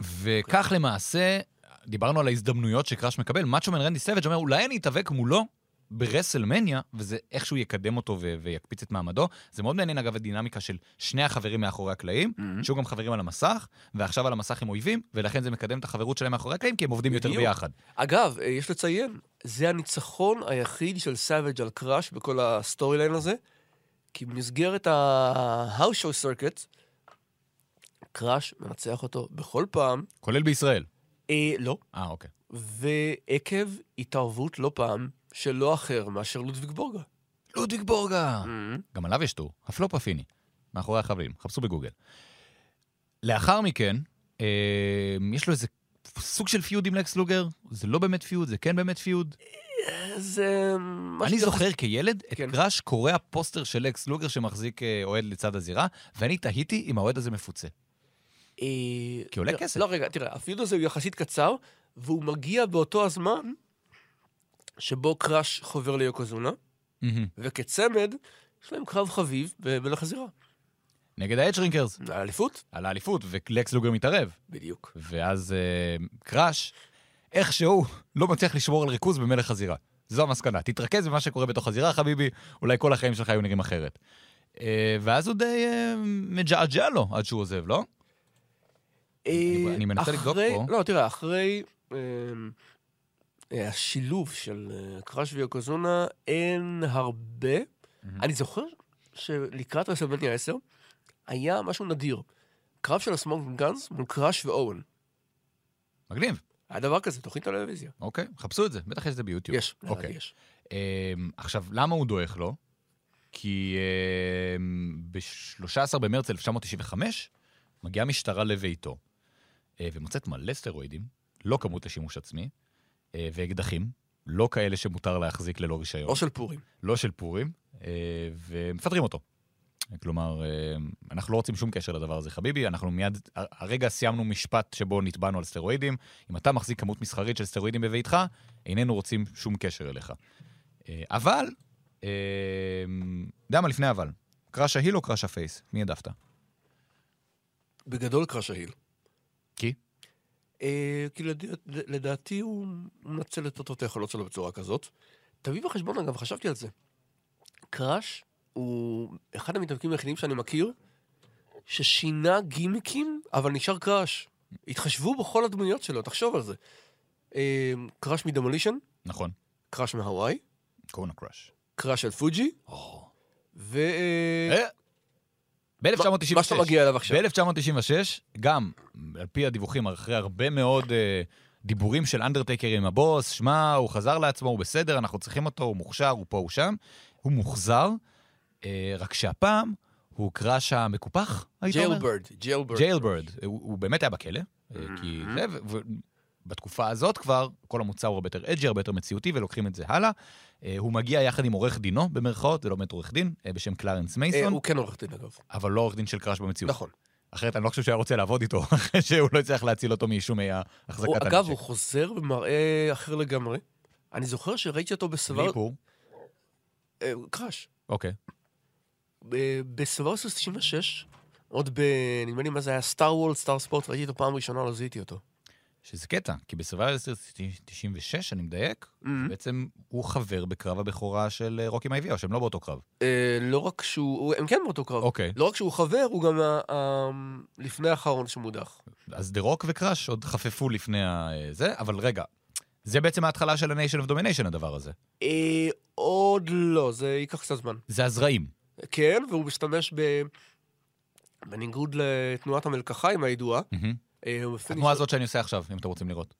וכך למעשה, דיברנו על ההזדמנויות שקראש מקבל, מאצ'ו מן רנדי סבג' אומר, אולי אני אתאבק מולו ברסלמניה, וזה איכשהו יקדם אותו ו- ויקפיץ את מעמדו. זה מאוד מעניין, אגב, הדינמיקה של שני החברים מאחורי הקלעים, מממ-המ. שהיו גם חברים על המסך, ועכשיו על המסך הם אויבים, ולכן זה מקדם את החברות שלהם מאחורי הקלעים, כי הם עובדים יותר בדיוק. ביחד. אגב, אה, יש לציין, זה הניצחון היחיד של סאביג' על קראש בכל ה storyline הזה, כי במסגרת ה-house show circuit, קראש מנצח אותו בכל פעם, כולל בישראל. אה, לא, אה, אוקיי. ועקב התערבות לא פעם של לא אחר מאשר לודוויג בורגה. לודוויג בורגה! גם עליו יש טור, הפלופ הפיני, מאחורי החבלים, חפשו בגוגל. לאחר מכן, אה, יש לו איזה סוג של feud עם לקס לוגר, זה לא באמת feud, זה כן באמת feud. זה... אני זוכר כילד את כן. קראש קורע פוסטר של לקס לוגר שמחזיק אה, אוהד לצד הזירה, ואני תהיתי אם האוהד הזה מפוצה. אה, כי עולה לא, כסף. לא, רגע, תראה, ה feud הזה הוא יחסית קצר, והוא מגיע באותו הזמן שבו קראש חובר ליוקוזונה. וכצמד, יש להם קרב חביב במלך הזירה. נגד ההדשרינקרס, האליפות? על האליפות, ולקס לוגר מתערב. בדיוק. ואז אה, קראש, איכשהו, לא מצליח לשמור על ריכוז במלך הזירה. זו המסקנה. תתרכז במה שקורה בתוך הזירה, חביבי, אולי כל החיים שלך היו נראים אחרת. אה, ואז הוא די מג'עג'ע לו עד שהוא עוזב, לא? אה, אני מנסה לבדוק פה. לא, תראה, אחרי אה, אה, השילוב של אה, קראש ויוקוזונה, אין הרבה. אני זוכר שלקראת רסלמניה 10, היה משהו נדיר. קרב של הסמונג גאנס מול קראש ואורן. מגניב. היה דבר כזה, תוכנית טלוויזיה. אוקיי, חפשו את זה, בטח יש את זה ביוטיוב. יש, אוקיי. יש. אמ, עכשיו, למה הוא דועך לו? כי ב-13 במרץ 1995 מגיעה משטרה לביתו ומוצאת מלא סטרואידים, לא כמות לשימוש עצמי, אה, ואקדחים, לא כאלה שמותר להחזיק ללא רישיון, או של פורים. לא של פורים, אה, ומפטרים אותו. כלומר, אה, אנחנו לא רוצים שום קשר לדבר הזה, חביבי, אנחנו מיד, הרגע סיימנו משפט שבו נתבענו על סטרואידים. אם אתה מחזיק כמות מסחרית של סטרואידים בביתך, איננו רוצים שום קשר אליך. אה, אבל, אה, יודע מה לפני אבל? קראש ה heel או קראש ה face? מי העדפת? בגדול קראש ה heel. כי? אה, כי לדע- לדעתי הוא מנצל את אותן היכולות שלו בצורה כזאת. תביא בחשבון, אגב, חשבתי על זה. קראש הוא אחד המתאבקים היחידים שאני מכיר ששינה גימיקים, אבל נשאר קראש. התחשבו בכל הדמויות שלו, תחשוב על זה. אה, קראש מדמולישן, נכון, קראש מהוואי, קונה קראש. קראש של פוג'י, ו... אה, ב-1996. מה שאתה מגיע אליו עכשיו. ב-1996, גם, על פי הדיווחים, אחרי הרבה מאוד אה, דיבורים של אנדרטייקר עם הבוס, שמע, הוא חזר לעצמו, הוא בסדר, אנחנו צריכים אותו, הוא מוכשר, הוא פה, הוא שם. הוא מוחזר, אה, רק שהפעם הוא קראש המקופח, היית אומר? jailbird, jailbird. jailbird. הוא, הוא באמת היה בכלא, אה, כי זה, ובתקופה הזאת כבר, כל המוצר הוא הרבה יותר edgy, הרבה יותר מציאותי, ולוקחים את זה הלאה. אה, הוא מגיע יחד עם עורך דינו, במרכאות, זה לא באמת עורך דין, אה, בשם קלרנס אה, מייסון, הוא כן עורך דין, אגב. אבל לא עורך דין של קראש במציאות. נכון. אחרת אני לא חושב שהיה רוצה לעבוד איתו, אחרי שהוא לא הצליח להציל אותו מאישומי הוא- החזקת אגב, הוא הנשק. חוזר במראה אחר לגמרי. אני זוכר שראיתי אותו בסבר... ואיפור, אה, קראש. אוקיי. בסבר 96, עוד ב... נדמה לי מה זה היה, סטאר וולד, סטאר ספורט, ראיתי אותו פעם ראשונה, לא זיהיתי אותו. שזה קטע, כי בסביבה 96, אני מדייק, בעצם הוא חבר בקרב הבכורה של אה, רוקי מייביה, או שהם לא באותו קרב. אה, לא רק שהוא... הוא- הם כן באותו קרב. אוקיי. לא רק שהוא חבר, הוא גם ה- ה- לפני האחרון שמודח. אז דה רוק וקראש עוד חפפו לפני ה- זה, אבל רגע, זה בעצם ההתחלה של ה-Nation of Domination, הדבר הזה. אה, עוד לא, זה ייקח קצת זמן. זה הזרעים. כן, והוא משתמש ב... בניגוד לתנועת המלקחיים הידועה. מהמם. אה, התנועה הזאת שאני עושה עכשיו, אם אתם רוצים לראות.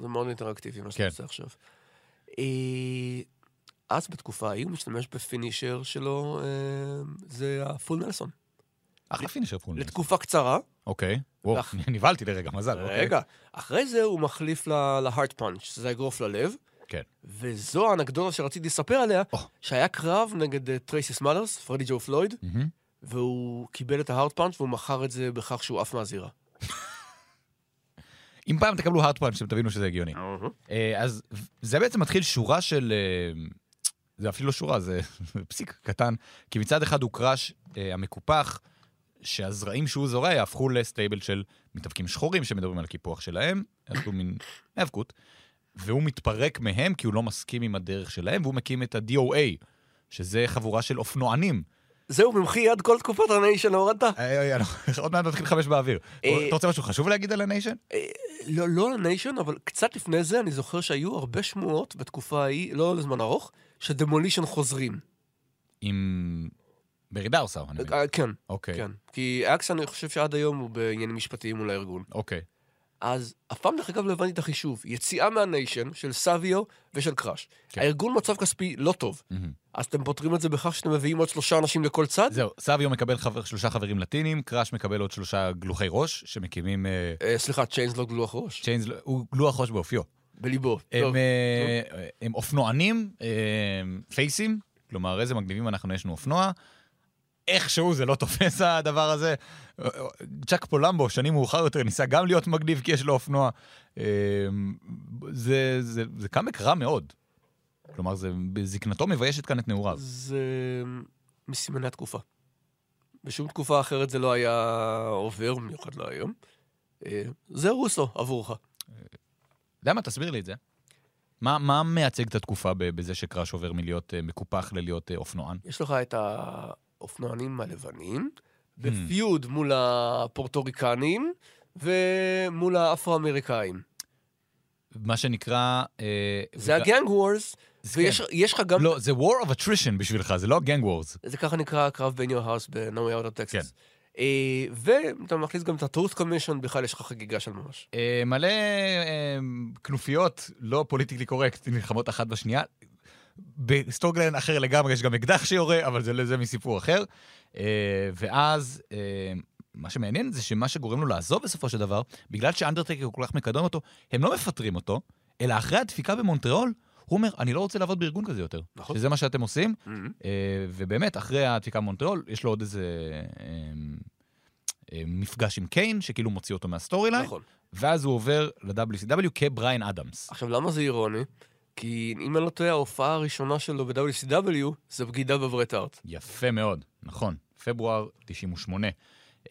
זה מאוד אינטראקטיבי, מה שאתה כן. עושה עכשיו. אה, אז בתקופה ההיא הוא משתמש ב finisher שלו, אה, זה ה full nelson. אחלה finisher פול. לתקופה קצרה, אוקיי. וואו, נבהלתי לרגע, מזל. אוקיי. רגע, אחרי זה הוא מחליף ל heart punch, שזה אגרוף ללב, כן. וזו האנקדוטה שרציתי לספר עליה. שהיה קרב נגד אה, טרייסי סמות'רס, פרדי ג'ו פלויד. והוא קיבל את ה heart punch והוא מכר את זה בכך שהוא עף מהזירה. אם פעם תקבלו הארד פאנץ', אתם תבינו שזה הגיוני. אה, אז זה בעצם מתחיל שורה של... אה, זה אפילו לא שורה, זה פסיק קטן. כי מצד אחד הוא קראש אה, המקופח, שהזרעים שהוא זורע יהפכו לסטייבל של מתאבקים שחורים שמדברים על קיפוח שלהם, יעשו מין היאבקות, והוא מתפרק מהם כי הוא לא מסכים עם הדרך שלהם, והוא מקים את ה-DOA, שזה חבורה של אופנוענים. זהו, ממחי עד כל תקופת הניישן הורדת? אה, אה, אה, עוד מעט נתחיל חמש באוויר. אה, אתה רוצה משהו חשוב להגיד על הניישן? לא, לא לניישן, אבל קצת לפני זה אני זוכר שהיו הרבה שמועות בתקופה ההיא, לא לזמן ארוך, שדמולישן חוזרים. עם בארי דארסו, אני מבין. אה, כן, אוקיי. כן. כי אקס, אני חושב שעד היום הוא בעניינים משפטיים מול הארגון. אוקיי. אז אף פעם, דרך אגב, לא הבנתי את החישוב. יציאה מהניישן של סביו ושל קראש. כן. הארגון מצב כספי לא טוב. מהמם. אז אתם פותרים את זה בכך שאתם מביאים עוד שלושה אנשים לכל צד? זהו, סביו מקבל חבר, שלושה חברים לטינים, קראש מקבל עוד שלושה גלוחי ראש, שמקימים... אה, אה, סליחה, צ'יינס לא גלוח ראש. צ'יינס, הוא גלוח ראש באופיו. בליבו. הם, טוב. אה, הם אופנוענים, אה, פייסים, כלומר, איזה מגניבים אנחנו, יש לנו אופנוע. איכשהו זה לא תופס הדבר הזה. צ'אק פולמבו, שנים מאוחר יותר, ניסה גם להיות מגניב כי יש לו אופנוע. אה, זה, זה, זה קאמק רע מאוד. כלומר, זה, בזקנתו מביישת כאן את נעוריו. זה מסימני התקופה. בשום תקופה אחרת זה לא היה עובר, במיוחד לא היום. אה, זה רוסו עבורך. יודע מה, תסביר לי את זה. מה, מה מייצג את התקופה בזה שקראש עובר מלהיות אה, מקופח ללהיות אה, אופנוען? יש לך את האופנוענים הלבנים, ב feud מול הפורטוריקנים ומול האפרו-אמריקאים. מה שנקרא... אה, זה ה gang wars, זה ויש כן. יש לך גם... לא, זה war of attrition בשבילך, זה לא gang wars. זה ככה נקרא הקרב בין יור האוס בנאומי אאוטר כן. טקסס. אה, ואתה מכניס גם את ה-Truth Commission, בכלל יש לך חגיגה של ממש. אה, מלא כנופיות לא politically correct נלחמות אחת בשנייה. ב storyline אחר לגמרי יש גם אקדח שיורה, אבל זה, זה מסיפור אחר. אה, ואז אה, מה שמעניין זה שמה שגורם לו לעזוב בסופו של דבר, בגלל שאנדרטייקר כל כך מקדם אותו, הם לא מפטרים אותו, אלא אחרי הדפיקה במונטריאול, הוא אומר, אני לא רוצה לעבוד בארגון כזה יותר. נכון. שזה מה שאתם עושים, Mhm. אה, ובאמת, אחרי הדפיקה במונטריאול, יש לו עוד איזה מפגש עם קיין, שכאילו מוציא אותו מה storyline. נכון. ואז הוא עובר ל-WCW כבריין אדמס. עכשיו, למה זה אירוני? כי אם אני לא טועה, ההופעה הראשונה שלו ב-WCW זה בגידה בברט הארט. יפה מאוד, נכון. פברואר 98.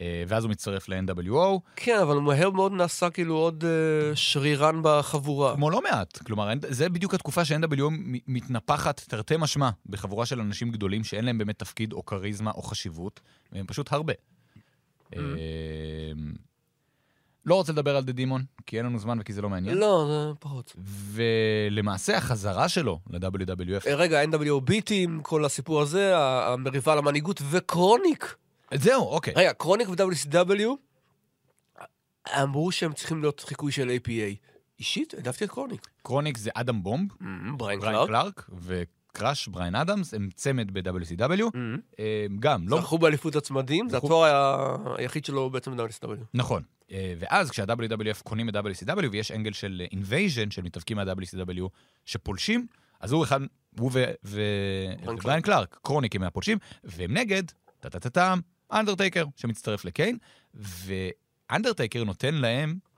אה, ואז הוא מצטרף ל-NWO, כן, אבל הוא מהר מאוד נעשה כאילו עוד אה, שרירן בחבורה. כמו לא מעט. כלומר, זה בדיוק התקופה ש-NWO מתנפחת תרתי משמע בחבורה של אנשים גדולים שאין להם באמת תפקיד או כריזמה או חשיבות, והם פשוט הרבה. לא רוצה לדבר על דה דימון, כי אין לנו זמן וכי זה לא מעניין. לא, זה פחות. ולמעשה החזרה שלו ל-WWF, אה, רגע, NWO ביטים, כל הסיפור הזה, המריבה על המנהיגות וקרוניק. זהו, אוקיי. רגע, קרוניק ו-WCW אמרו שהם צריכים להיות חיקוי של APA. אישית, העדפתי את קרוניק. קרוניק זה אדם בומב, בריין בריין קלארק. וקראש בריין אדמס, הם צמד ב-WCW, אה, גם, לא... זכו באליפות הצמדים, זה התואר היחיד שלו בעצם ב-WCW. נכון. אה, ואז כשה-WWF קונים את WCW ויש angle של invasion של מתאבקים מה-WCW שפולשים, אז הוא אחד, הוא ובריין קלארק, קרוניקים מהפולשים, והם נגד, טה-טה-טה-טם, אנדרטייקר שמצטרף לקיין, ואנדרטייקר נותן להם, אה,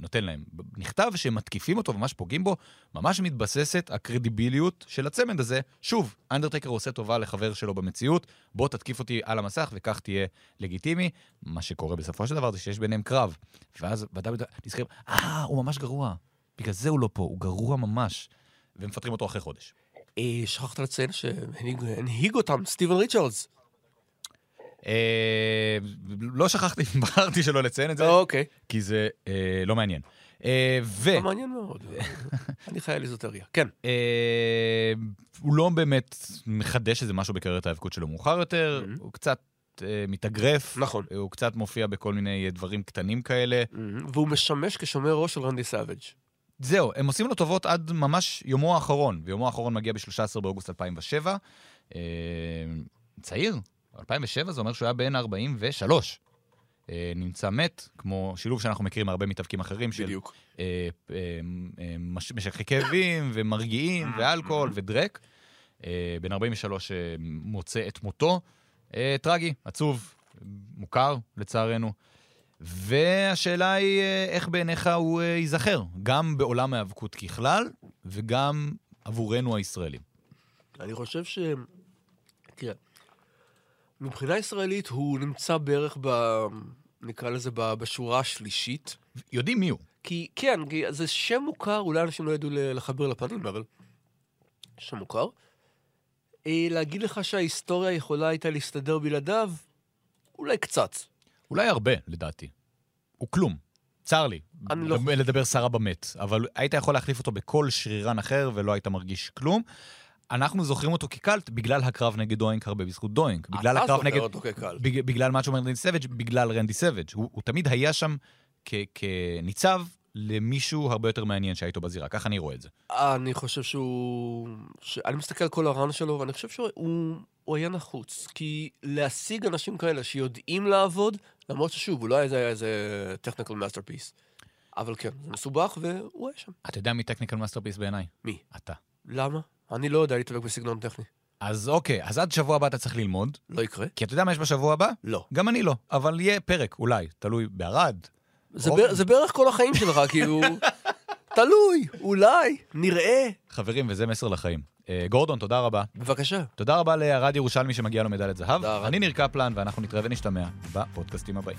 נותן להם, נכתב שהם מתקיפים אותו, ממש פוגעים בו, ממש מתבססת הקרדיביליות של הצמד הזה. שוב, אנדרטייקר עושה טובה לחבר שלו במציאות, בוא תתקיף אותי על המסך וכך תהיה לגיטימי. מה שקורה בסופו של דבר זה שיש ביניהם קרב. ואז ב-WWF נזכרים, אה, הוא ממש גרוע. בגלל זה הוא לא פה, הוא גרוע ממש. ומפטרים אותו אחרי חודש. אה, שכחת לציין שהנהיג אותם סטיבן ריצ'רדס. אה, לא שכחתי, בחרתי שלא לציין את זה, אוקיי. כי זה אה, לא מעניין. אה, ו... זה מעניין מאוד. אני חי על איזוטריה. כן. הוא לא באמת מחדש איזה משהו בקריירת ההיאבקות שלו מאוחר יותר, הוא קצת מתאגרף, נכון. הוא קצת מופיע בכל מיני דברים קטנים כאלה. והוא משמש כשומר ראש של רנדי סאביג'. זהו, הם עושים לו טובות עד ממש יומו האחרון, ויומו האחרון מגיע ב-13 באוגוסט 2007. אה, צעיר, 2007 זה אומר שהוא היה בן 43. אה, נמצא מת, כמו שילוב שאנחנו מכירים מהרבה מתאבקים אחרים, של בדיוק. אה, אה, אה, מש- משככי כאבים ומרגיעים ואלכוהול ודרק. אה, בן 43 אה, מוצא את מותו. אה, טרגי, עצוב, מוכר לצערנו. והשאלה היא אה, איך בעיניך הוא אה, ייזכר, גם בעולם ההיאבקות ככלל וגם עבורנו הישראלים. אני חושב ש... תראה, מבחינה ישראלית הוא נמצא בערך ב... נקרא לזה ב- בשורה השלישית. יודעים מי הוא. כי כן, כי זה שם מוכר, אולי אנשים לא ידעו לחבר לפנים, אבל שם מוכר. אה, להגיד לך שההיסטוריה יכולה הייתה להסתדר בלעדיו? אולי קצת. אולי הרבה, לדעתי. הוא כלום. צר לי. אני לא לדבר סרה במת. אבל היית יכול להחליף אותו בכל שרירן אחר ולא היית מרגיש כלום. אנחנו זוכרים אותו כקאלט בגלל הקרב נגד דוינק, הרבה בזכות דוינק. בגלל אתה הקרב זוכר נגד... אותו כקאלט. בג- בגלל מה שאומר רנדי סאביג', בגלל רנדי סאביג'. הוא, הוא תמיד היה שם כ- כניצב למישהו הרבה יותר מעניין שהיה איתו בזירה. ככה אני רואה את זה. אני חושב שהוא... ש... אני מסתכל על כל ה run שלו, ואני חושב שהוא הוא היה נחוץ. כי להשיג אנשים כאלה שיודעים לעבוד, למרות ששוב, הוא לא היה איזה- technical masterpiece. אבל כן, זה מסובך, והוא היה שם. אתה יודע מי technical masterpiece בעיניי? מי? אתה. למה? אני לא יודע להתאבק בסגנון טכני. אז אוקיי, אז עד שבוע הבא אתה צריך ללמוד, לא יקרה? כי אתה יודע מה יש בשבוע הבא? לא. גם אני לא, אבל יהיה פרק, אולי, תלוי בערד. זה, או- בר... זה בערך כל החיים שלך, כאילו... תלוי, אולי, נראה. חברים, וזה מסר לחיים. אה, גורדון, תודה רבה. בבקשה. תודה רבה לערד ירושלמי שמגיע לו מדליית זהב. אני ניר קפלן, ואנחנו נתראה ונשתמע בפודקאסטים הבאים.